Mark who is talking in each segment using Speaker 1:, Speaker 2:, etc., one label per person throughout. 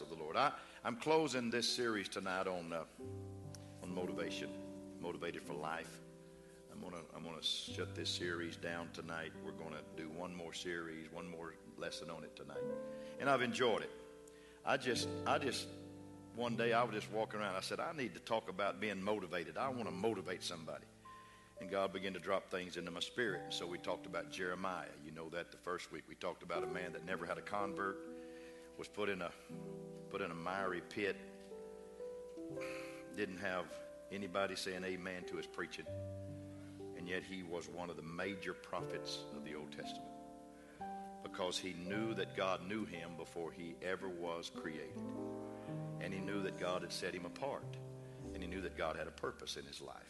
Speaker 1: Of the Lord. I, I'm closing this series tonight on, uh, on motivation, motivated for life. I'm gonna I'm gonna shut this series down tonight. We're gonna do one more series, one more lesson on it tonight, and I've enjoyed it. I just I just one day I was just walking around. I said I need to talk about being motivated. I want to motivate somebody. And God began to drop things into my spirit. And so we talked about Jeremiah. You know that the first week we talked about a man that never had a convert, was put in a put in a miry pit, didn't have anybody saying amen to his preaching. And yet he was one of the major prophets of the Old Testament. Because he knew that God knew him before he ever was created. And he knew that God had set him apart. And he knew that God had a purpose in his life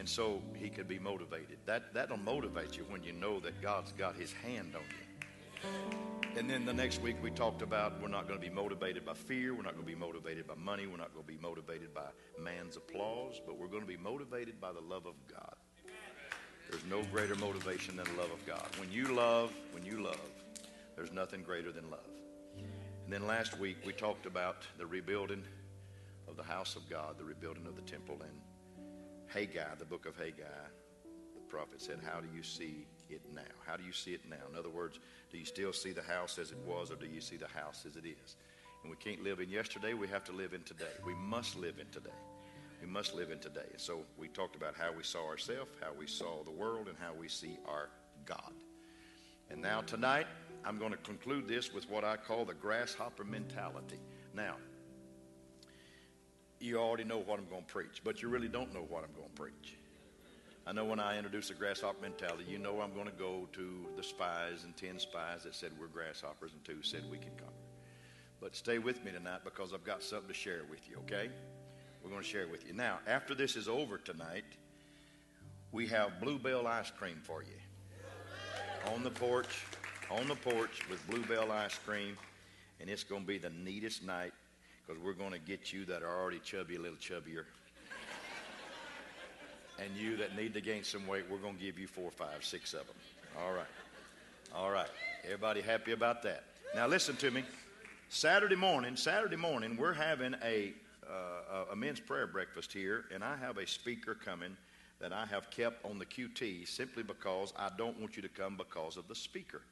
Speaker 1: and so he could be motivated. That that'll motivate you when you know that God's got His hand on you. And then the next week we talked about we're not going to be motivated by fear, we're not going to be motivated by money, we're not going to be motivated by man's applause, but we're going to be motivated by the love of God. There's no greater motivation than the love of God. When you love, when you love, there's nothing greater than love. And then last week we talked about the rebuilding of the house of God, the rebuilding of the temple, and Haggai, the book of Haggai, the prophet said, How do you see it now? How do you see it now? In other words, do you still see the house as it was, or do you see the house as it is? And we can't live in yesterday, we have to live in today. We must live in today. We must live in today. And so we talked about how we saw ourselves, how we saw the world, and how we see our God. And now tonight, I'm going to conclude this with what I call the grasshopper mentality. Now, you already know what I'm going to preach, but you really don't know what I'm going to preach. I know when I introduce the grasshopper mentality, you know I'm going to go to the spies and 10 spies that said we're grasshoppers and two said we can conquer. But stay with me tonight because I've got something to share with you, okay? We're going to share it with you. Now, after this is over tonight, we have Bluebell ice cream for you. On the porch, on the porch with Bluebell ice cream, and it's going to be the neatest night because we're going to get you that are already chubby a little chubbier. And you that need to gain some weight, we're going to give you four, five, six of them. All right. All right. Everybody happy about that? Now, listen to me. Saturday morning, Saturday morning, we're having a, uh, a men's prayer breakfast here, and I have a speaker coming that I have kept on the QT simply because I don't want you to come because of the speaker.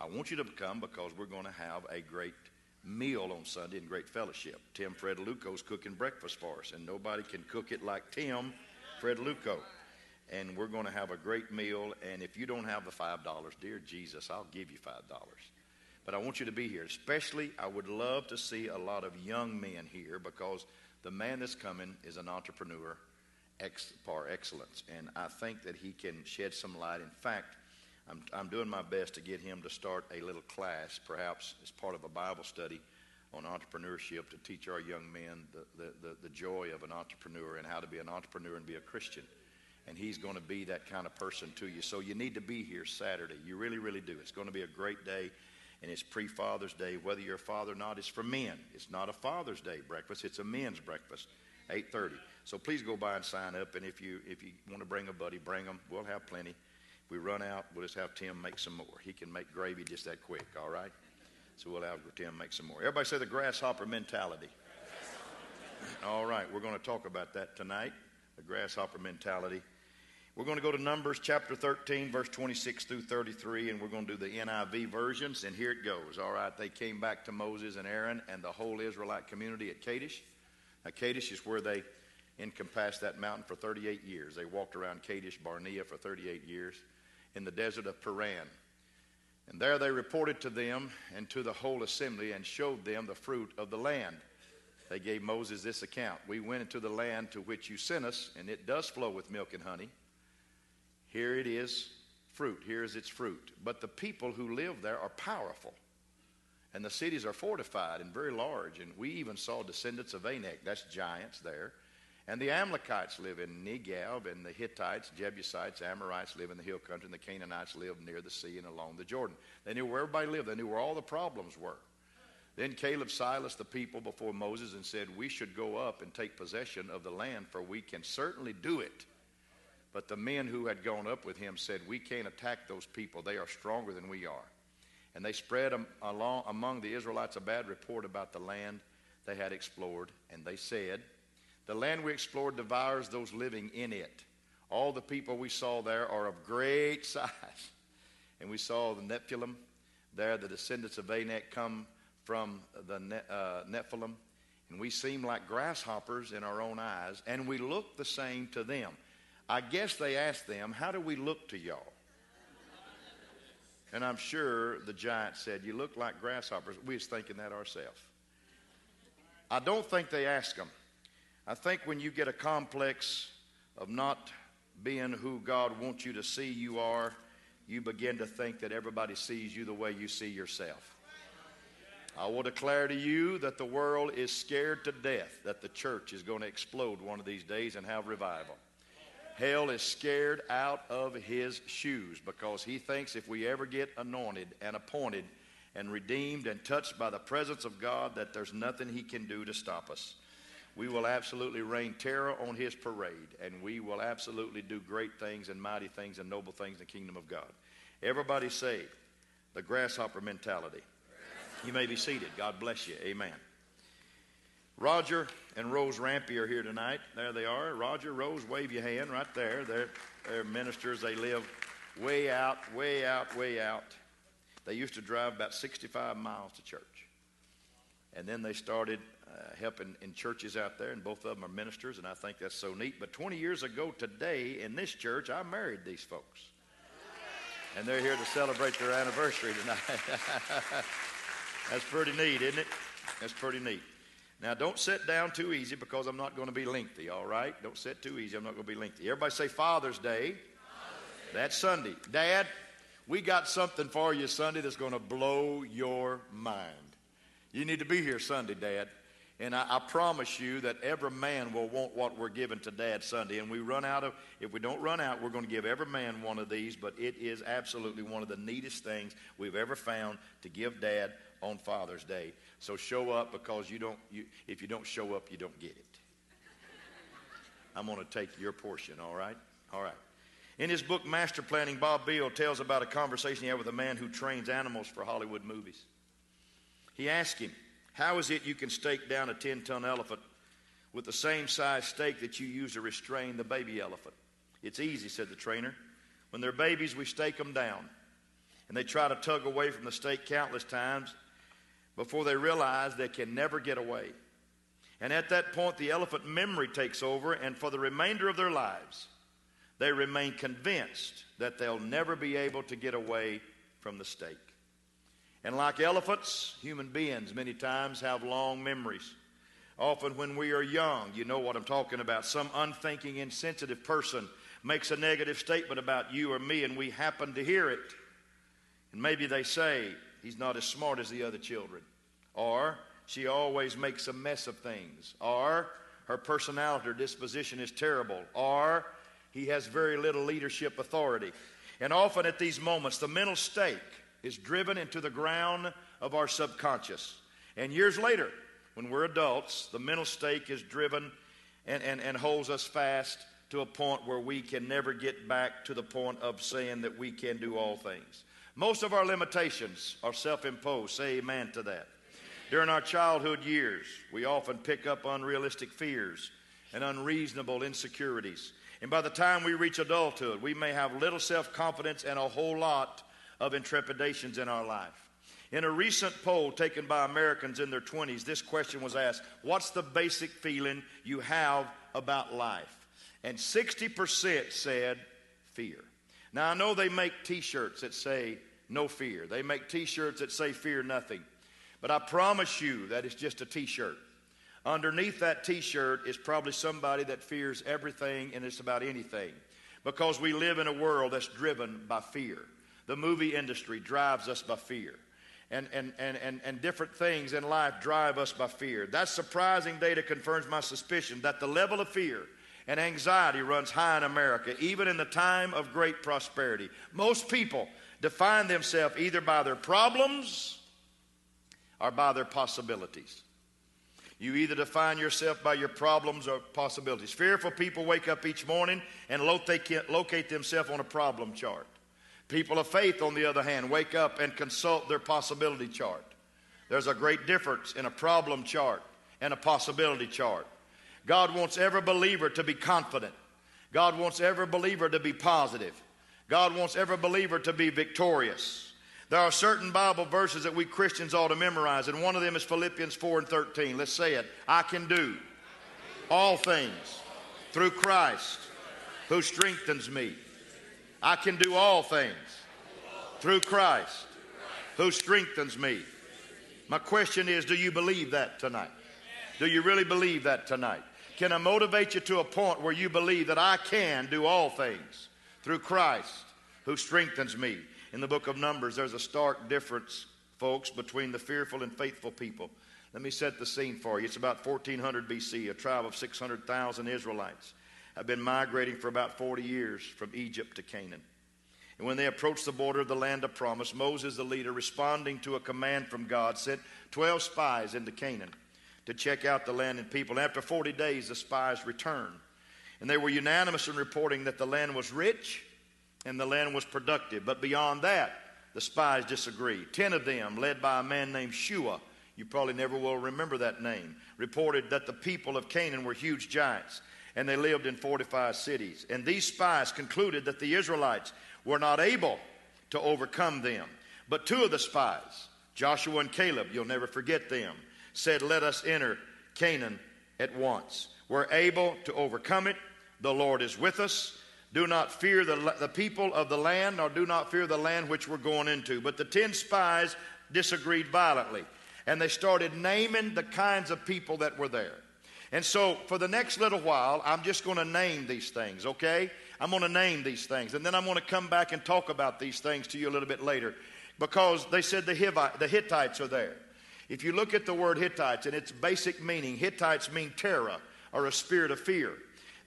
Speaker 1: I want you to come because we're going to have a great meal on Sunday in great fellowship. Tim Fredaluco's cooking breakfast for us, and nobody can cook it like Tim Fredaluco. And we're going to have a great meal. And if you don't have the $5, dear Jesus, I'll give you $5. But I want you to be here. Especially, I would love to see a lot of young men here because the man that's coming is an entrepreneur ex, par excellence. And I think that he can shed some light. In fact, I'm, I'm doing my best to get him to start a little class, perhaps as part of a Bible study on entrepreneurship to teach our young men the, the, the, the joy of an entrepreneur and how to be an entrepreneur and be a Christian. And he's going to be that kind of person to you. So you need to be here Saturday. You really, really do. It's going to be a great day, and it's pre Father's Day. Whether you're a father or not, it's for men. It's not a Father's Day breakfast, it's a men's breakfast, 8.30. So please go by and sign up. And if you, if you want to bring a buddy, bring them. We'll have plenty. If we run out, we'll just have Tim make some more. He can make gravy just that quick, all right? So we'll have Tim make some more. Everybody say the grasshopper mentality. All right, we're going to talk about that tonight, the grasshopper mentality. We're going to go to Numbers chapter 13, verse 26 through 33, and we're going to do the NIV versions, and here it goes. All right, they came back to Moses and Aaron and the whole Israelite community at Kadesh. Now, Kadesh is where they encompassed that mountain for 38 years. They walked around Kadesh Barnea for 38 years in the desert of Paran. And there they reported to them and to the whole assembly and showed them the fruit of the land. They gave Moses this account We went into the land to which you sent us, and it does flow with milk and honey. Here it is, fruit. Here is its fruit. But the people who live there are powerful. And the cities are fortified and very large. And we even saw descendants of Anak, that's giants there. And the Amalekites live in Negev, and the Hittites, Jebusites, Amorites live in the hill country, and the Canaanites live near the sea and along the Jordan. They knew where everybody lived, they knew where all the problems were. Then Caleb silenced the people before Moses and said, We should go up and take possession of the land, for we can certainly do it. But the men who had gone up with him said, We can't attack those people. They are stronger than we are. And they spread along, among the Israelites a bad report about the land they had explored. And they said, The land we explored devours those living in it. All the people we saw there are of great size. And we saw the Nephilim there, the descendants of Anak, come from the uh, Nephilim. And we seem like grasshoppers in our own eyes, and we look the same to them. I guess they asked them, How do we look to y'all? And I'm sure the giant said, You look like grasshoppers. We was thinking that ourselves. I don't think they asked them. I think when you get a complex of not being who God wants you to see you are, you begin to think that everybody sees you the way you see yourself. I will declare to you that the world is scared to death that the church is going to explode one of these days and have revival. Hell is scared out of his shoes because he thinks if we ever get anointed and appointed and redeemed and touched by the presence of God, that there's nothing he can do to stop us. We will absolutely rain terror on his parade, and we will absolutely do great things and mighty things and noble things in the kingdom of God. Everybody say the grasshopper mentality. You may be seated. God bless you. Amen. Roger and Rose Rampy are here tonight. There they are. Roger, Rose, wave your hand right there. They're, they're ministers. They live way out, way out, way out. They used to drive about 65 miles to church. And then they started uh, helping in churches out there, and both of them are ministers, and I think that's so neat. But 20 years ago today in this church, I married these folks. And they're here to celebrate their anniversary tonight. that's pretty neat, isn't it? That's pretty neat. Now, don't sit down too easy because I'm not going to be lengthy, all right? Don't sit too easy. I'm not going to be lengthy. Everybody say Father's Day. Father's Day. That's Sunday. Dad, we got something for you Sunday that's going to blow your mind. You need to be here Sunday, Dad. And I, I, promise you that every man will want what we're giving to Dad Sunday. And we run out of, if we don't run out, we're going to give every man one of these. But it is absolutely one of the neatest things we've ever found to give Dad on Father's Day. So show up because you don't, you, if you don't show up, you don't get it. I'm going to take your portion, all right? All right. In his book, Master Planning, Bob Biehl tells about a conversation he had with a man who trains animals for Hollywood movies. He asked him, How is it you can stake down a 10 ton elephant with the same size stake that you use to restrain the baby elephant? It's easy, said the trainer. When they're babies, we stake them down. And they try to tug away from the stake countless times before they realize they can never get away. And at that point, the elephant memory takes over, and for the remainder of their lives, they remain convinced that they'll never be able to get away from the stake. And like elephants, human beings many times have long memories. Often, when we are young, you know what I'm talking about. Some unthinking, insensitive person makes a negative statement about you or me, and we happen to hear it. And maybe they say, He's not as smart as the other children. Or she always makes a mess of things. Or her personality or disposition is terrible. Or he has very little leadership authority. And often at these moments, the mental stake is driven into the ground of our subconscious. And years later, when we're adults, the mental stake is driven and, and, and holds us fast to a point where we can never get back to the point of saying that we can do all things. Most of our limitations are self imposed. Say amen to that. During our childhood years, we often pick up unrealistic fears and unreasonable insecurities. And by the time we reach adulthood, we may have little self confidence and a whole lot of intrepidations in our life. In a recent poll taken by Americans in their 20s, this question was asked What's the basic feeling you have about life? And 60% said fear. Now, I know they make t shirts that say no fear, they make t shirts that say fear nothing. But I promise you that it's just a t shirt. Underneath that t shirt is probably somebody that fears everything and it's about anything. Because we live in a world that's driven by fear. The movie industry drives us by fear. and, and, and, and, and different things in life drive us by fear. That surprising data confirms my suspicion that the level of fear and anxiety runs high in America, even in the time of great prosperity. Most people define themselves either by their problems or by their possibilities. You either define yourself by your problems or possibilities. Fearful people wake up each morning and locate themselves on a problem chart. People of faith, on the other hand, wake up and consult their possibility chart. There's a great difference in a problem chart and a possibility chart. God wants every believer to be confident. God wants every believer to be positive. God wants every believer to be victorious. There are certain Bible verses that we Christians ought to memorize, and one of them is Philippians 4 and 13. Let's say it. I can do all things through Christ who strengthens me. I can do all things through Christ who strengthens me. My question is do you believe that tonight? Do you really believe that tonight? Can I motivate you to a point where you believe that I can do all things through Christ who strengthens me? In the book of Numbers, there's a stark difference, folks, between the fearful and faithful people. Let me set the scene for you. It's about 1400 BC. A tribe of 600,000 Israelites have been migrating for about 40 years from Egypt to Canaan. And when they approached the border of the land of promise, Moses, the leader, responding to a command from God, sent 12 spies into Canaan to check out the land and people. And after 40 days, the spies returned. And they were unanimous in reporting that the land was rich and the land was productive. But beyond that, the spies disagreed. Ten of them, led by a man named Shua, you probably never will remember that name, reported that the people of Canaan were huge giants and they lived in fortified cities. And these spies concluded that the Israelites were not able to overcome them. But two of the spies, Joshua and Caleb, you'll never forget them, said, Let us enter Canaan at once. We're able to overcome it. The Lord is with us. Do not fear the, the people of the land, nor do not fear the land which we're going into. But the ten spies disagreed violently, and they started naming the kinds of people that were there. And so, for the next little while, I'm just going to name these things, okay? I'm going to name these things. And then I'm going to come back and talk about these things to you a little bit later because they said the, Hivite, the Hittites are there. If you look at the word Hittites and its basic meaning, Hittites mean terror or a spirit of fear.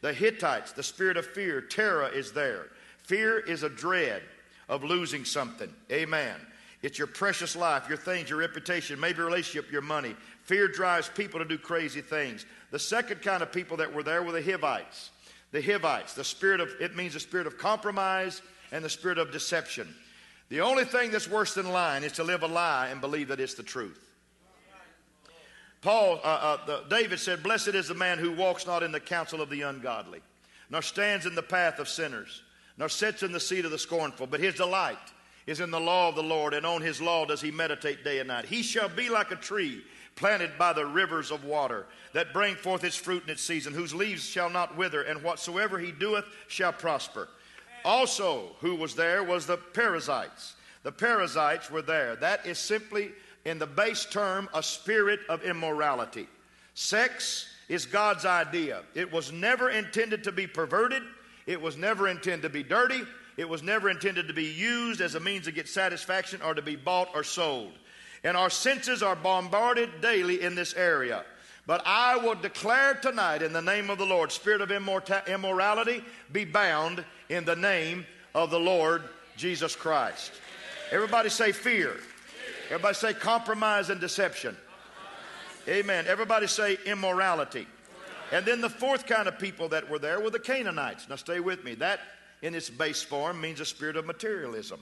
Speaker 1: The Hittites, the spirit of fear, terror is there. Fear is a dread of losing something. Amen. It's your precious life, your things, your reputation, maybe your relationship, your money. Fear drives people to do crazy things. The second kind of people that were there were the Hivites. The Hivites, the spirit of, it means the spirit of compromise and the spirit of deception. The only thing that's worse than lying is to live a lie and believe that it's the truth. Paul, uh, uh, the, David said, Blessed is the man who walks not in the counsel of the ungodly, nor stands in the path of sinners, nor sits in the seat of the scornful, but his delight is in the law of the Lord, and on his law does he meditate day and night. He shall be like a tree planted by the rivers of water, that bring forth its fruit in its season, whose leaves shall not wither, and whatsoever he doeth shall prosper. Also, who was there was the Perizzites. The Perizzites were there. That is simply, in the base term, a spirit of immorality. Sex is God's idea. It was never intended to be perverted, it was never intended to be dirty, it was never intended to be used as a means to get satisfaction or to be bought or sold. And our senses are bombarded daily in this area. But I will declare tonight in the name of the Lord, spirit of immorality, be bound in the name of the Lord Jesus Christ. Everybody say fear. Everybody say compromise and deception. Amen. Everybody say immorality. And then the fourth kind of people that were there were the Canaanites. Now stay with me. That in its base form means a spirit of materialism.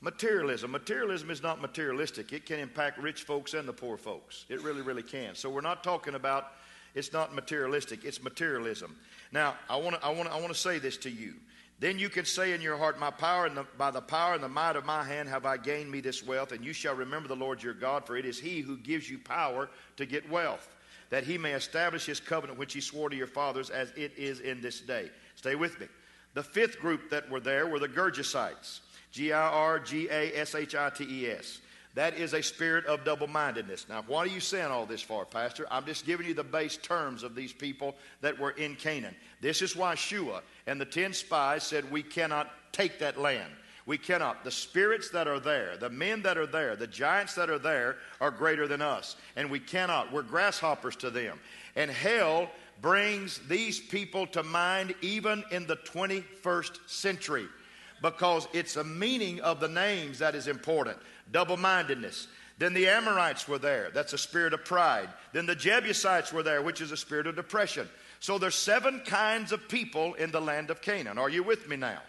Speaker 1: Materialism. Materialism is not materialistic. It can impact rich folks and the poor folks. It really, really can. So we're not talking about it's not materialistic, it's materialism. Now, I want to I wanna, I want to say this to you. Then you can say in your heart, My power and the, by the power and the might of my hand have I gained me this wealth, and you shall remember the Lord your God, for it is he who gives you power to get wealth, that he may establish his covenant which he swore to your fathers as it is in this day. Stay with me. The fifth group that were there were the Girgasites. G I R G A S H I T E S. That is a spirit of double mindedness. Now, what are you saying all this for, Pastor? I'm just giving you the base terms of these people that were in Canaan. This is why Shua and the ten spies said, We cannot take that land. We cannot. The spirits that are there, the men that are there, the giants that are there are greater than us. And we cannot. We're grasshoppers to them. And hell brings these people to mind even in the 21st century because it's a meaning of the names that is important. Double mindedness. Then the Amorites were there. That's a spirit of pride. Then the Jebusites were there, which is a spirit of depression. So there's seven kinds of people in the land of Canaan. Are you with me now?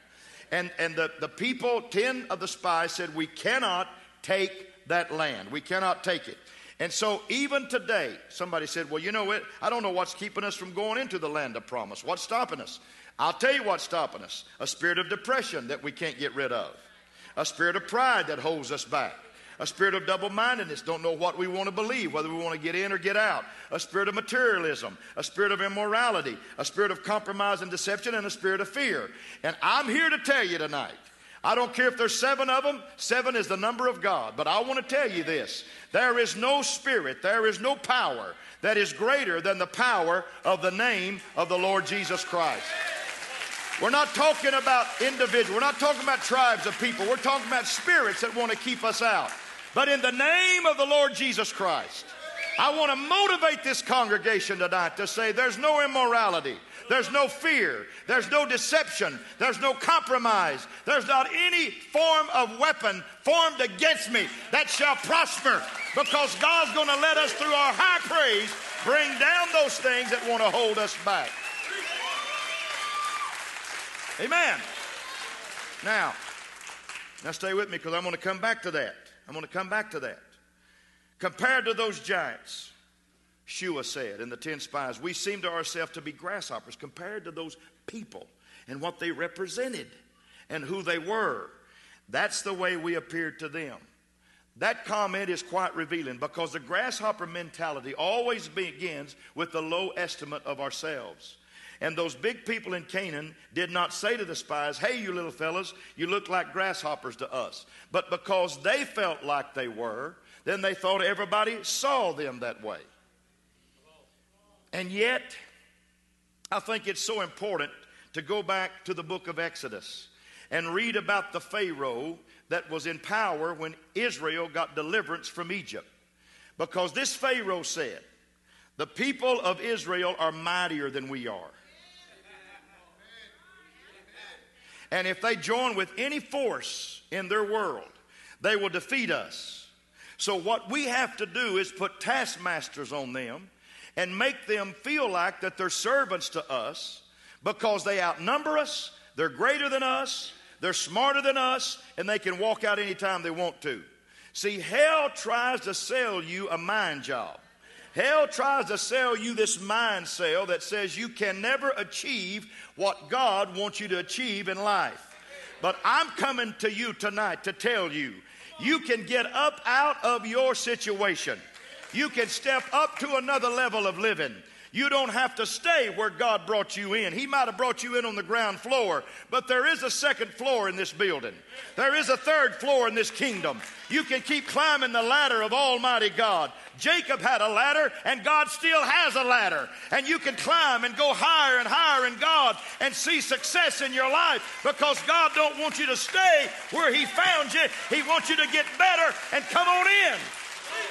Speaker 1: And, and the, the people, 10 of the spies said, We cannot take that land. We cannot take it. And so, even today, somebody said, Well, you know what? I don't know what's keeping us from going into the land of promise. What's stopping us? I'll tell you what's stopping us a spirit of depression that we can't get rid of, a spirit of pride that holds us back a spirit of double mindedness, don't know what we want to believe, whether we want to get in or get out, a spirit of materialism, a spirit of immorality, a spirit of compromise and deception, and a spirit of fear. And I'm here to tell you tonight. I don't care if there's seven of them, seven is the number of God. But I want to tell you this there is no spirit, there is no power that is greater than the power of the name of the Lord Jesus Christ. We're not talking about individuals. We're not talking about tribes of people. We're talking about spirits that want to keep us out. But in the name of the Lord Jesus Christ, I want to motivate this congregation tonight to say there's no immorality, there's no fear, there's no deception, there's no compromise, there's not any form of weapon formed against me that shall prosper because God's going to let us, through our high praise, bring down those things that want to hold us back. Amen. Now, now stay with me because I'm going to come back to that. I'm going to come back to that. Compared to those giants, Shua said, and the ten spies, we seem to ourselves to be grasshoppers compared to those people and what they represented and who they were. That's the way we appeared to them. That comment is quite revealing because the grasshopper mentality always begins with the low estimate of ourselves. And those big people in Canaan did not say to the spies, Hey, you little fellas, you look like grasshoppers to us. But because they felt like they were, then they thought everybody saw them that way. And yet, I think it's so important to go back to the book of Exodus and read about the Pharaoh that was in power when Israel got deliverance from Egypt. Because this Pharaoh said, The people of Israel are mightier than we are. And if they join with any force in their world, they will defeat us. So, what we have to do is put taskmasters on them and make them feel like that they're servants to us because they outnumber us, they're greater than us, they're smarter than us, and they can walk out anytime they want to. See, hell tries to sell you a mind job. Hell tries to sell you this mind sale that says you can never achieve what God wants you to achieve in life. But I'm coming to you tonight to tell you you can get up out of your situation. You can step up to another level of living. You don't have to stay where God brought you in. He might have brought you in on the ground floor, but there is a second floor in this building. There is a third floor in this kingdom. You can keep climbing the ladder of Almighty God. Jacob had a ladder, and God still has a ladder. And you can climb and go higher and higher in God and see success in your life because God don't want you to stay where He found you. He wants you to get better and come on in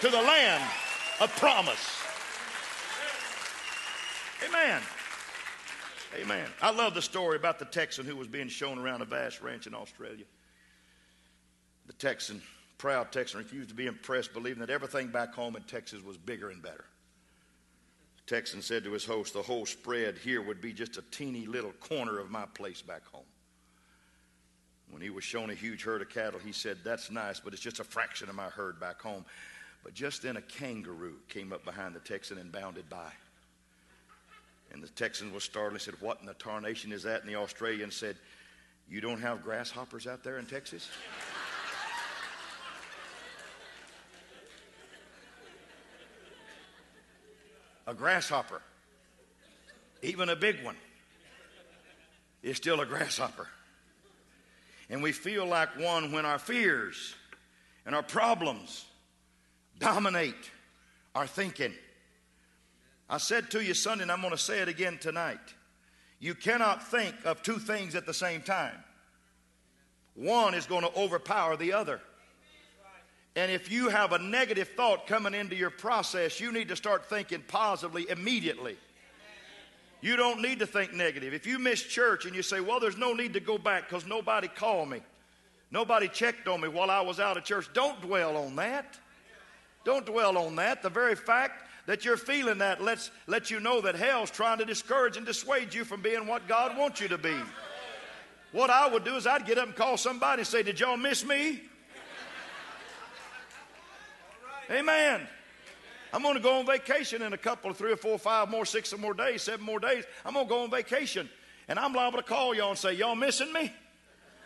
Speaker 1: to the land of promise. Amen. Amen. I love the story about the Texan who was being shown around a vast ranch in Australia. The Texan, proud Texan, refused to be impressed, believing that everything back home in Texas was bigger and better. The Texan said to his host, The whole spread here would be just a teeny little corner of my place back home. When he was shown a huge herd of cattle, he said, That's nice, but it's just a fraction of my herd back home. But just then a kangaroo came up behind the Texan and bounded by. And the Texan was startled and said, What in the tarnation is that? And the Australian said, You don't have grasshoppers out there in Texas? a grasshopper, even a big one, is still a grasshopper. And we feel like one when our fears and our problems dominate our thinking. I said to you Sunday, and I'm going to say it again tonight. You cannot think of two things at the same time. one is going to overpower the other. And if you have a negative thought coming into your process, you need to start thinking positively immediately. You don't need to think negative. If you miss church and you say, Well, there's no need to go back because nobody called me, nobody checked on me while I was out of church, don't dwell on that. Don't dwell on that. The very fact that you're feeling that lets let you know that hell's trying to discourage and dissuade you from being what God wants you to be. What I would do is I'd get up and call somebody and say, Did y'all miss me? Amen. I'm going to go on vacation in a couple of three or four, five more, six or more days, seven more days. I'm going to go on vacation. And I'm liable to call y'all and say, Y'all missing me?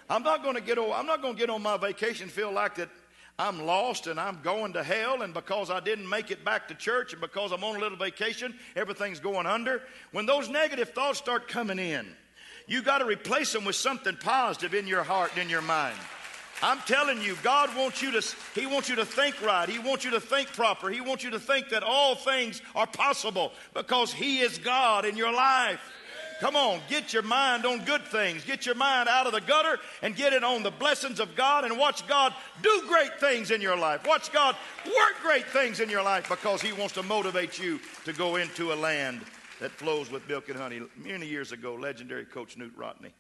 Speaker 1: I'm not going to get on, I'm not going to get on my vacation feel like that I'm lost and I'm going to hell, and because I didn't make it back to church, and because I'm on a little vacation, everything's going under. When those negative thoughts start coming in, you got to replace them with something positive in your heart and in your mind. I'm telling you, God wants you to, He wants you to think right. He wants you to think proper. He wants you to think that all things are possible because He is God in your life. Come on, get your mind on good things. Get your mind out of the gutter and get it on the blessings of God and watch God do great things in your life. Watch God work great things in your life because He wants to motivate you to go into a land that flows with milk and honey. Many years ago, legendary coach Knute Rockne,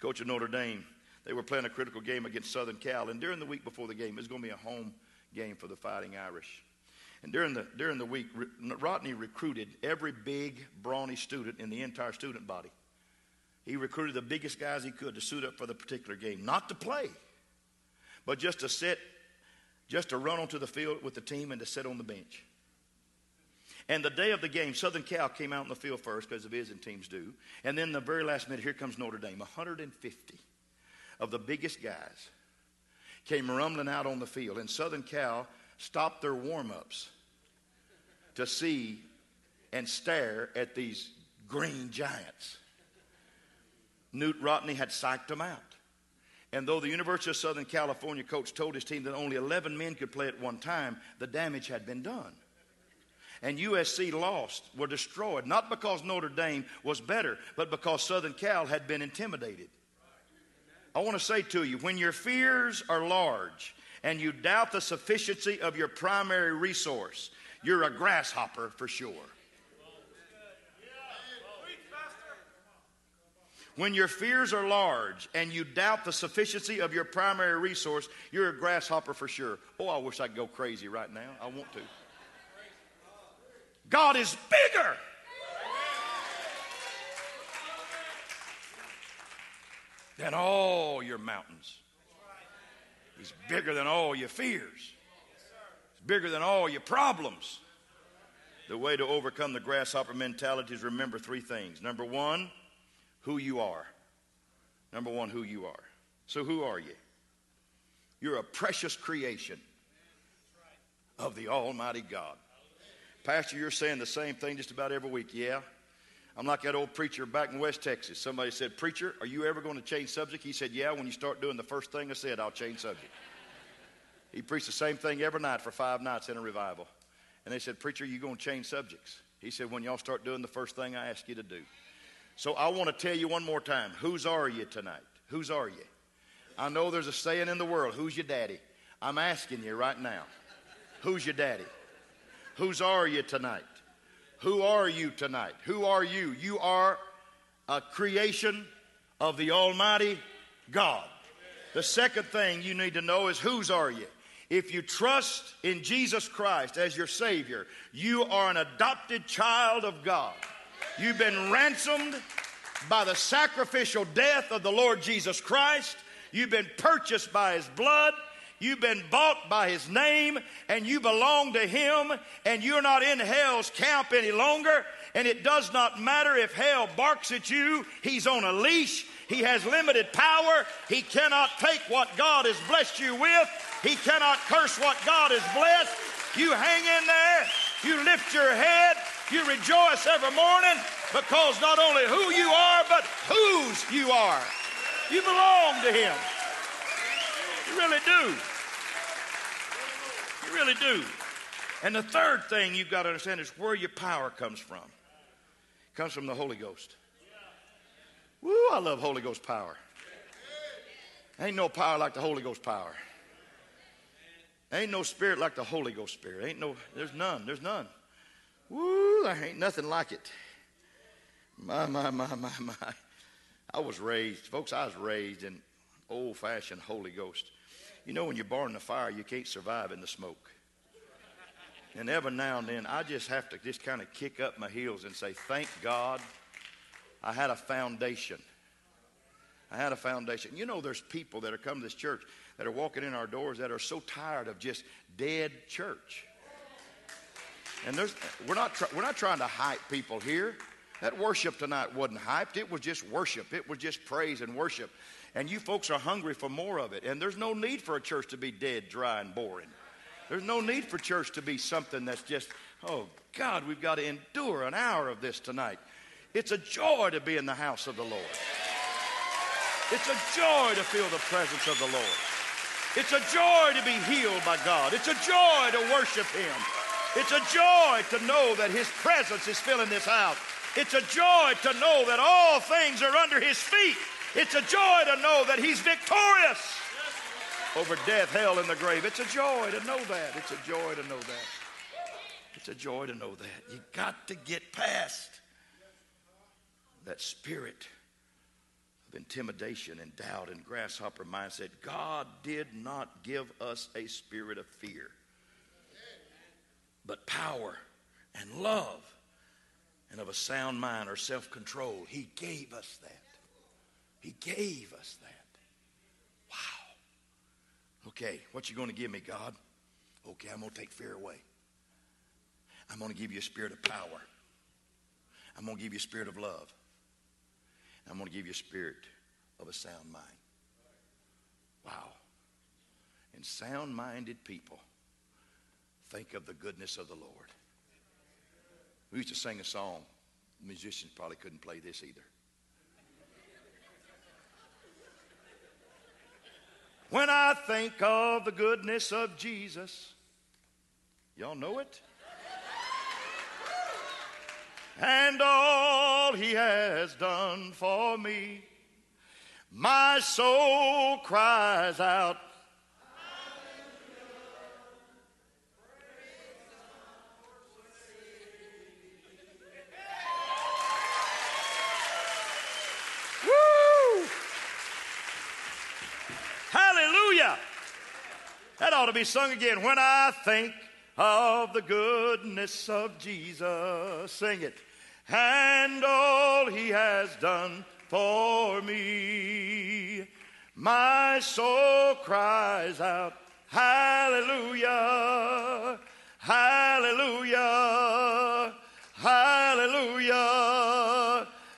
Speaker 1: coach of Notre Dame, they were playing a critical game against Southern Cal, and during the week before the game, it was going to be a home game for the Fighting Irish. And during the, during the week, Rockne recruited every big, brawny student in the entire student body. He recruited the biggest guys he could to suit up for the particular game, not to play, but just to sit, just to run onto the field with the team and to sit on the bench. And the day of the game, Southern Cal came out in the field first because the visiting teams do. And then the very last minute, here comes Notre Dame. 150 of the biggest guys came rumbling out on the field. And Southern Cal stopped their warm ups to see and stare at these green giants. Knute Rockne had psyched them out. And though the University of Southern California coach told his team that only 11 men could play at one time, the damage had been done. And USC lost, were destroyed, not because Notre Dame was better, but because Southern Cal had been intimidated. I want to say to you when your fears are large and you doubt the sufficiency of your primary resource, you're a grasshopper for sure. When your fears are large and you doubt the sufficiency of your primary resource, you're a grasshopper for sure. Oh, I wish I could go crazy right now. I want to. God is bigger. Than all your mountains. He's bigger than all your fears. He's bigger than all your problems. The way to overcome the grasshopper mentality is remember three things. Number one, who you are. Number one, who you are. So, who are you? You're a precious creation of the Almighty God. Pastor, you're saying the same thing just about every week. Yeah. I'm like that old preacher back in West Texas. Somebody said, Preacher, are you ever going to change subject? He said, Yeah, when you start doing the first thing I said, I'll change subject. He preached the same thing every night for five nights in a revival. And they said, Preacher, you going to change subjects? He said, When y'all start doing the first thing I ask you to do. So I want to tell you one more time whose are you tonight? Whose are you? I know there's a saying in the world, Who's your daddy? I'm asking you right now, Who's your daddy? Whose are you tonight? Who are you tonight? Who are you? You are a creation of the Almighty God. The second thing you need to know is whose are you? If you trust in Jesus Christ as your Savior, you are an adopted child of God. You've been ransomed by the sacrificial death of the Lord Jesus Christ. You've been purchased by His blood. You've been bought by his name and you belong to him and you're not in hell's camp any longer. And it does not matter if hell barks at you, he's on a leash. He has limited power. He cannot take what God has blessed you with. He cannot curse what God has blessed. You hang in there. You lift your head. You rejoice every morning because not only who you are, but whose you are. You belong to Him. You really do. You really do. And the third thing you've got to understand is where your power comes from. It comes from the Holy Ghost. Woo, I love Holy Ghost power. Ain't no power like the Holy Ghost power. Ain't no spirit like the Holy Ghost spirit. Ain't no, there's none. There's none. Woo, there ain't nothing like it. My, my, my, my, my. I was raised, folks, I was raised in old fashioned Holy Ghost. You know, when you're born in the fire, you can't survive in the smoke. And every now and then, I just have to just kind of kick up my heels and say, Thank God I had a foundation. I had a foundation. You know, there's people that are coming to this church that are walking in our doors that are so tired of just dead church. And there's, we're, not we're not trying to hype people here. That worship tonight wasn't hyped, it was just worship. It was just praise and worship. And you folks are hungry for more of it. And there's no need for a church to be dead, dry, and boring. There's no need for church to be something that's just, oh God, we've got to endure an hour of this tonight. It's a joy to be in the house of the Lord. It's a joy to feel the presence of the Lord. It's a joy to be healed by God. It's a joy to worship Him. It's a joy to know that His presence is filling this house. It's a joy to know that all things are under His feet. It's a joy to know that He's victorious over death, hell, and the grave. It's a joy to know that. It's a joy to know that. It's a joy to know that. You got to get past that spirit of intimidation and doubt and grasshopper mindset. God did not give us a spirit of fear, but power and love and of a sound mind or self control. He gave us that. Gave us that. Wow. Okay, what you going to give me, God? Okay, I'm going to take fear away. I'm going to give you a spirit of power. I'm going to give you a spirit of love. I'm going to give you a spirit of a sound mind. Wow. And sound minded people think of the goodness of the Lord. We used to sing a song. musicians probably couldn't play this either. When I think of the goodness of Jesus, y'all know it? and all he has done for me. My soul cries out. Woo! Hallelujah! That ought to be sung again. When I think of the goodness of Jesus, sing it and all he has done for me. My soul cries out, Hallelujah, Hallelujah, Hallelujah,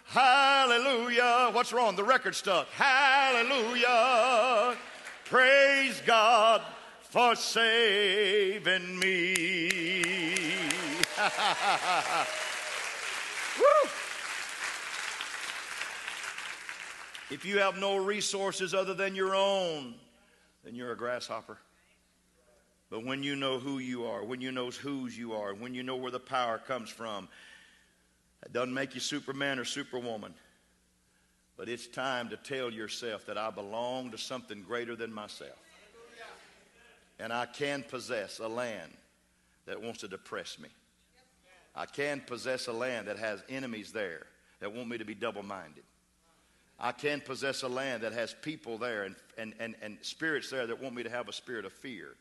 Speaker 1: Hallelujah. What's wrong? The record stuck. Hallelujah. Praise God for saving me. If you have no resources other than your own, then you're a grasshopper. But when you know who you are, when you know whose you are, when you know where the power comes from, it doesn't make you Superman or Superwoman. But it's time to tell yourself that I belong to something greater than myself. And I can possess a land that wants to depress me. I can possess a land that has enemies there that want me to be double minded. I can possess a land that has people there and, and, and, and spirits there that want me to have a spirit of fear.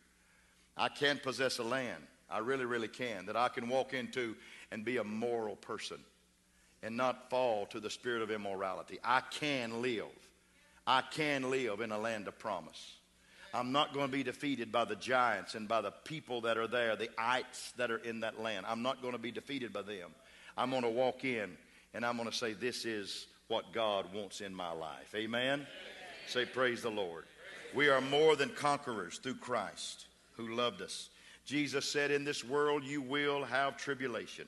Speaker 1: I can possess a land, I really, really can, that I can walk into and be a moral person and not fall to the spirit of immorality. I can live. I can live in a land of promise. I'm not going to be defeated by the giants and by the people that are there, the ites that are in that land. I'm not going to be defeated by them. I'm going to walk in and I'm going to say, This is what God wants in my life. Amen? Amen. Say, Praise the Lord. We are more than conquerors through Christ who loved us. Jesus said, In this world you will have tribulation,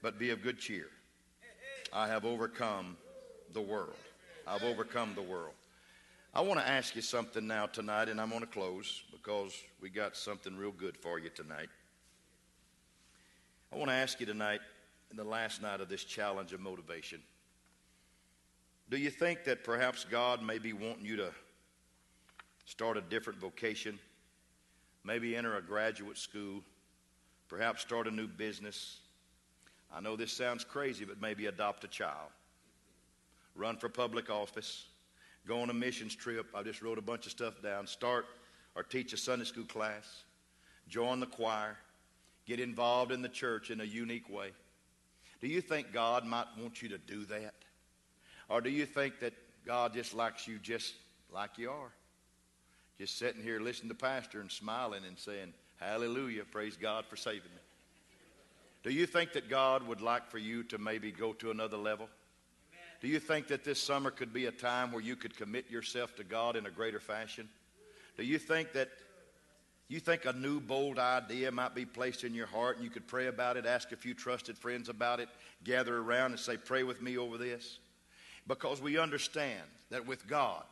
Speaker 1: but be of good cheer. I have overcome the world. I've overcome the world. I want to ask you something now tonight, and I'm going to close because we got something real good for you tonight. I want to ask you tonight, in the last night of this challenge of motivation, do you think that perhaps God may be wanting you to start a different vocation, maybe enter a graduate school, perhaps start a new business. I know this sounds crazy, but maybe adopt a child, run for public office, go on a missions trip. I just wrote a bunch of stuff down. Start or teach a Sunday school class, join the choir, get involved in the church in a unique way. Do you think God might want you to do that? Or do you think that God just likes you just like you are? Just sitting here listening to Pastor and smiling and saying, Hallelujah, praise God for saving me. Do you think that God would like for you to maybe go to another level? Do you think that this summer could be a time where you could commit yourself to God in a greater fashion? Do you think that you think a new bold idea might be placed in your heart and you could pray about it, ask a few trusted friends about it, gather around and say, Pray with me over this? Because we understand that with God,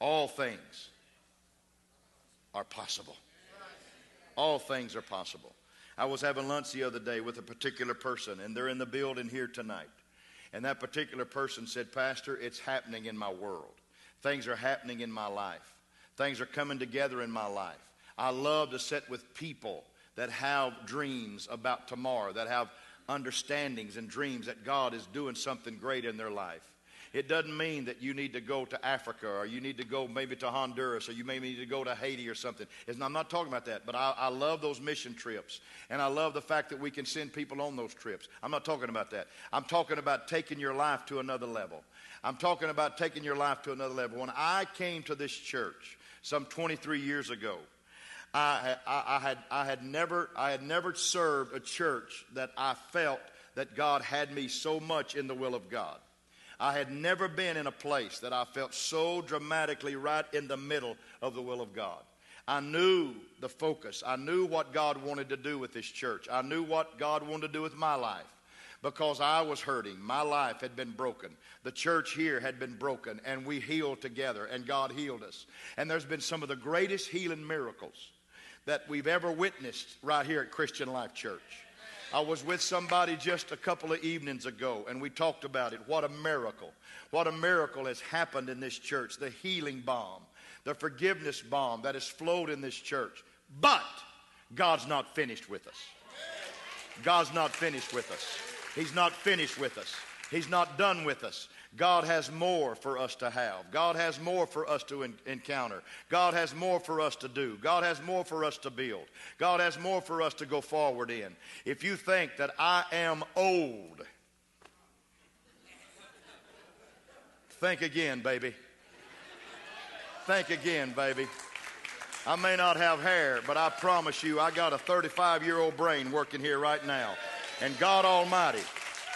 Speaker 1: all things are possible. All things are possible. I was having lunch the other day with a particular person, and they're in the building here tonight. And that particular person said, Pastor, it's happening in my world. Things are happening in my life. Things are coming together in my life. I love to sit with people that have dreams about tomorrow, that have understandings and dreams that God is doing something great in their life. It doesn't mean that you need to go to Africa or you need to go maybe to Honduras or you maybe need to go to Haiti or something. It's, I'm not talking about that, but I, I love those mission trips. And I love the fact that we can send people on those trips. I'm not talking about that. I'm talking about taking your life to another level. I'm talking about taking your life to another level. When I came to this church some 23 years ago, I, I, I, had, I, had never, I had never served a church that I felt that God had me so much in the will of God. I had never been in a place that I felt so dramatically right in the middle of the will of God. I knew the focus. I knew what God wanted to do with this church. I knew what God wanted to do with my life because I was hurting. My life had been broken. The church here had been broken, and we healed together, and God healed us. And there's been some of the greatest healing miracles that we've ever witnessed right here at Christian Life Church. I was with somebody just a couple of evenings ago, and we talked about it. What a miracle. What a miracle has happened in this church. The healing balm, the forgiveness balm that has flowed in this church. But God's not finished with us. God's not finished with us. He's not finished with us. He's not done with us. God has more for us to have. God has more for us to encounter. God has more for us to do. God has more for us to build. God has more for us to go forward in. If you think that I am old, think again, baby. Think again, baby. I may not have hair, but I promise you, I got a 35 year old brain working here right now. And God Almighty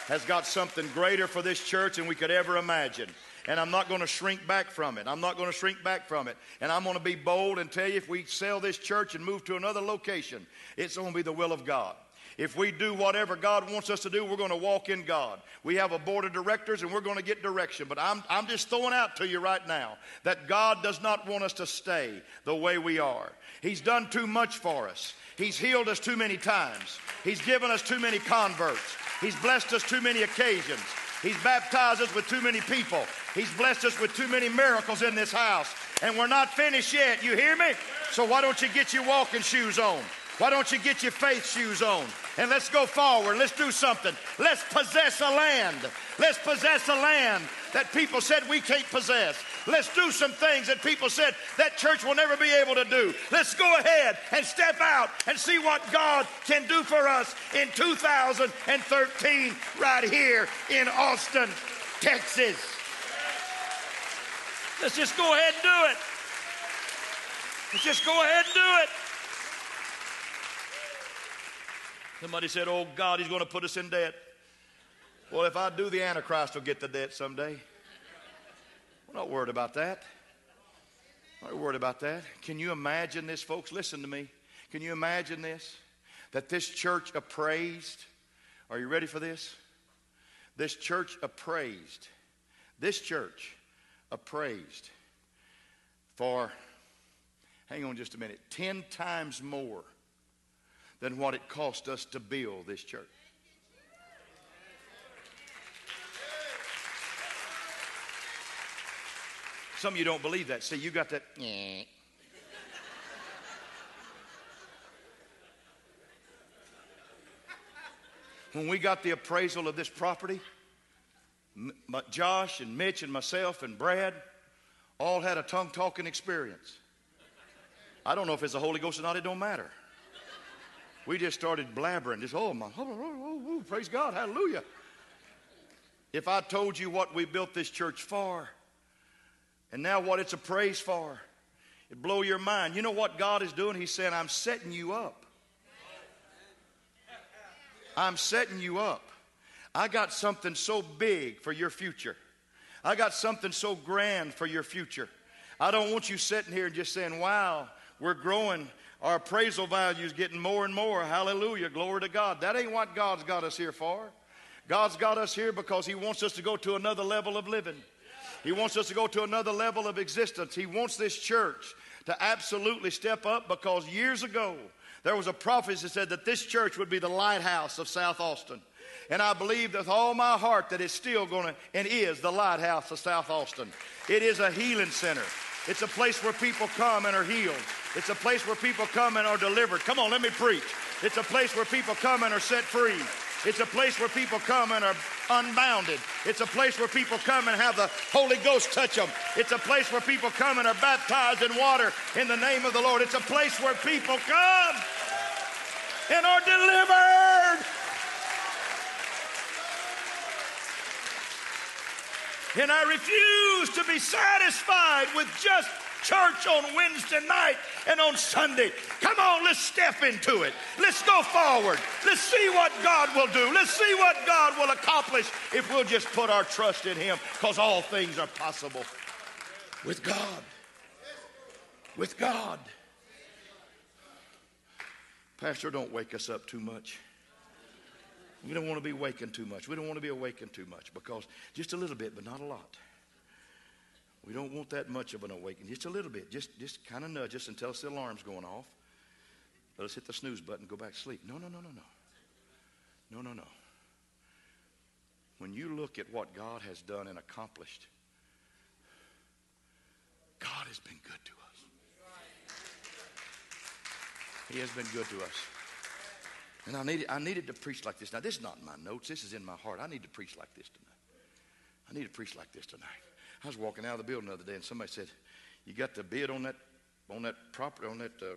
Speaker 1: has got something greater for this church than we could ever imagine. And I'm not going to shrink back from it. I'm not going to shrink back from it. And I'm going to be bold and tell you if we sell this church and move to another location, it's going to be the will of God. If we do whatever God wants us to do, we're going to walk in God. We have a board of directors and we're going to get direction. But I'm, I'm just throwing out to you right now that God does not want us to stay the way we are. He's done too much for us. He's healed us too many times. He's given us too many converts. He's blessed us too many occasions. He's baptized us with too many people. He's blessed us with too many miracles in this house. And we're not finished yet. You hear me? So why don't you get your walking shoes on? Why don't you get your faith shoes on? And let's go forward. Let's do something. Let's possess a land. Let's possess a land that people said we can't possess. Let's do some things that people said that church will never be able to do. Let's go ahead and step out and see what God can do for us in 2013 right here in Austin, Texas. Let's just go ahead and do it. Let's just go ahead and do it. Somebody said, Oh, God, He's going to put us in debt. Well, if I do, the Antichrist will get the debt someday. We're not worried about that. We're not worried about that. Can you imagine this, folks? Listen to me. Can you imagine this? That this church appraised. Are you ready for this? This church appraised. This church appraised for, hang on just a minute, 10 times more than what it cost us to build this church. Some of you don't believe that. See, you got that. "Nyeh." when we got the appraisal of this property, Josh and Mitch and myself and Brad all had a tongue talking experience. I don't know if it's the Holy Ghost or not, it don't matter. We just started blabbering, just, oh my, oh, oh, oh, oh, praise God, hallelujah. If I told you what we built this church for, and now what it's a praise for, it'd blow your mind. You know what God is doing? He's saying, I'm setting you up. I'm setting you up. I got something so big for your future. I got something so grand for your future. I don't want you sitting here and just saying, wow, we're growing. Our appraisal value is getting more and more. Hallelujah. Glory to God. That ain't what God's got us here for. God's got us here because He wants us to go to another level of living. He wants us to go to another level of existence. He wants this church to absolutely step up because years ago, there was a prophecy that said that this church would be the lighthouse of South Austin. And I believe with all my heart that it's still going to and is the lighthouse of South Austin. It is a healing center. It's a place where people come and are healed. It's a place where people come and are delivered. Come on, let me preach. It's a place where people come and are set free. It's a place where people come and are unbounded. It's a place where people come and have the Holy Ghost touch them. It's a place where people come and are baptized in water in the name of the Lord. It's a place where people come and are delivered. And I refuse to be satisfied with just church on Wednesday night and on Sunday. Come on, let's step into it. Let's go forward. Let's see what God will do. Let's see what God will accomplish if we'll just put our trust in Him because all things are possible with God. With God. Pastor, don't wake us up too much. We don't want to be wakened too much. We don't want to be awakened too much because just a little bit, but not a lot. We don't want that much of an awakening. Just a little bit. Just, just kind of nudge us until the alarm's going off. Let us hit the snooze button and go back to sleep. No, no, no, no, no. No, no, no. When you look at what God has done and accomplished, God has been good to us. He has been good to us. And I needed, I needed to preach like this. Now, this is not in my notes. This is in my heart. I need to preach like this tonight. I need to preach like this tonight. I was walking out of the building the other day, and somebody said, "You got the bid on that on that property on that uh,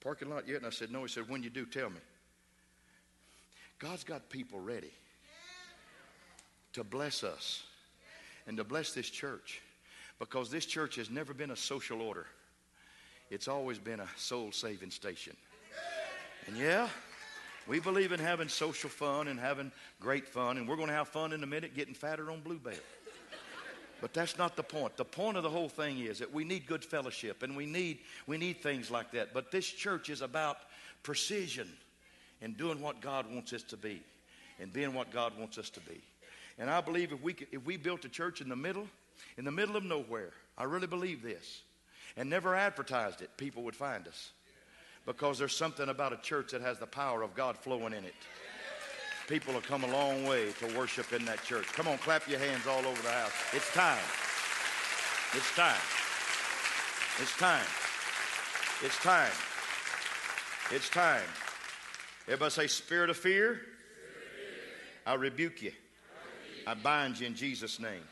Speaker 1: parking lot yet?" And I said, "No." He said, "When you do, tell me." God's got people ready to bless us and to bless this church because this church has never been a social order. It's always been a soul saving station. And yeah, we believe in having social fun and having great fun, and we're going to have fun in a minute getting fatter on Bluebell. But that's not the point. The point of the whole thing is that we need good fellowship and we need, we need things like that. But this church is about precision and doing what God wants us to be and being what God wants us to be. And I believe if we, could, if we built a church in the middle, in the middle of nowhere, I really believe this, and never advertised it, people would find us. Because there's something about a church that has the power of God flowing in it. People have come a long way to worship in that church. Come on, clap your hands all over the house. It's time. It's time. It's time. It's time. It's time. Everybody say, Spirit of fear, I rebuke you. I bind you in Jesus' name.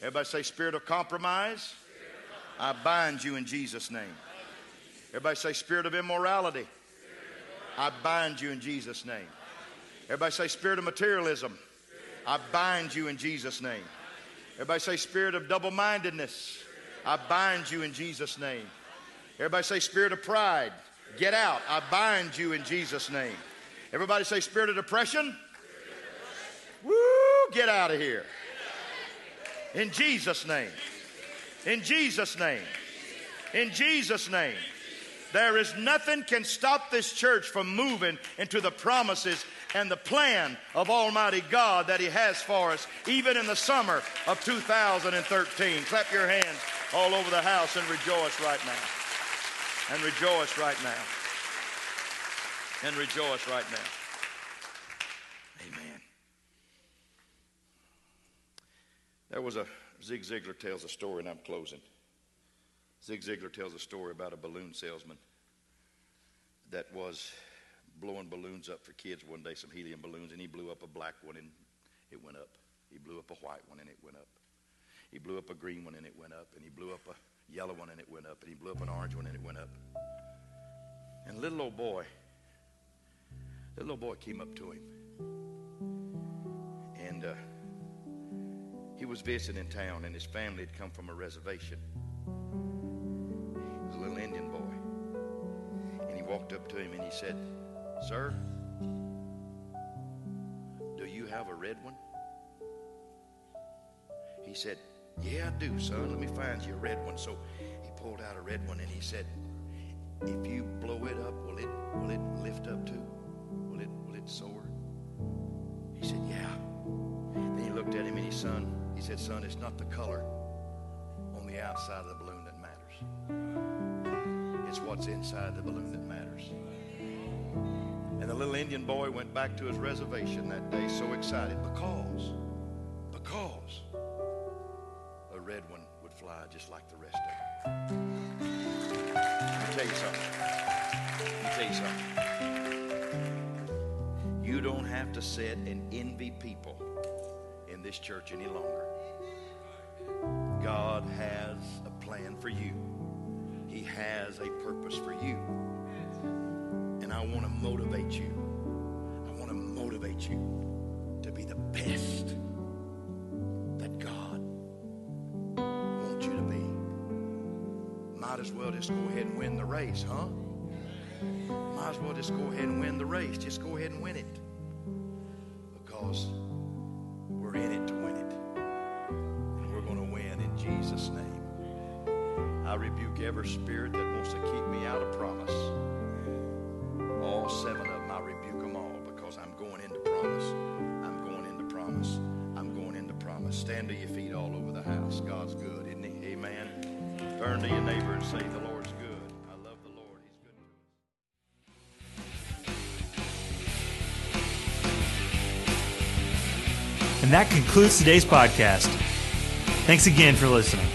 Speaker 1: Everybody say, Spirit of compromise, I bind you in Jesus' name. Everybody say, Spirit of immorality, I bind you in Jesus' name. Everybody say, Spirit of materialism, I bind you in Jesus' name. Everybody say, Spirit of double mindedness, I bind you in Jesus' name. Everybody say, Spirit of pride, get out, I bind you in Jesus' name. Everybody say, Spirit of depression, woo, get out of here. In Jesus' name. In Jesus' name. In Jesus' name. There is nothing can stop this church from moving into the promises and the plan of Almighty God that He has for us, even in the summer of 2013. Clap your hands all over the house and rejoice right now. And rejoice right now. And rejoice right now. Amen. There was a Zig Ziglar tells a story, and I'm closing. Zig Ziglar tells a story about a balloon salesman that was blowing balloons up for kids one day, some helium balloons, and he blew up a black one and it went up. He blew up a white one and it went up. He blew up a green one and it went up. And he blew up a yellow one and it went up. And he blew up an orange one and it went up. And little old boy, little old boy came up to him. And uh, he was visiting town, and his family had come from a reservation. He was a little Indian boy. And he walked up to him and he said, Sir, do you have a red one? He said, Yeah, I do, son. Let me find you a red one. So he pulled out a red one and he said, If you blow it up, will it will it lift up too? Will it will it soar? He said, Yeah. Then he looked at him and he son, he said, Son, it's not the color on the outside of the balloon that matters. It's what's inside the balloon that matters. The little Indian boy went back to his reservation that day so excited because, because a red one would fly just like the rest of them. Let me tell you something. Let me tell you something. You don't have to sit and envy people in this church any longer. God has a plan for you. He has a purpose for you. I want to motivate you. I want to motivate you to be the best that God wants you to be. Might as well just go ahead and win the race, huh? Might as well just go ahead and win the race. Just go ahead and win it. Because we're in it to win it. And we're going to win in Jesus' name. I rebuke every spirit Turn to your neighbor and say, The Lord's good. I love the Lord. He's good to us.
Speaker 2: And that concludes today's podcast. Thanks again for listening.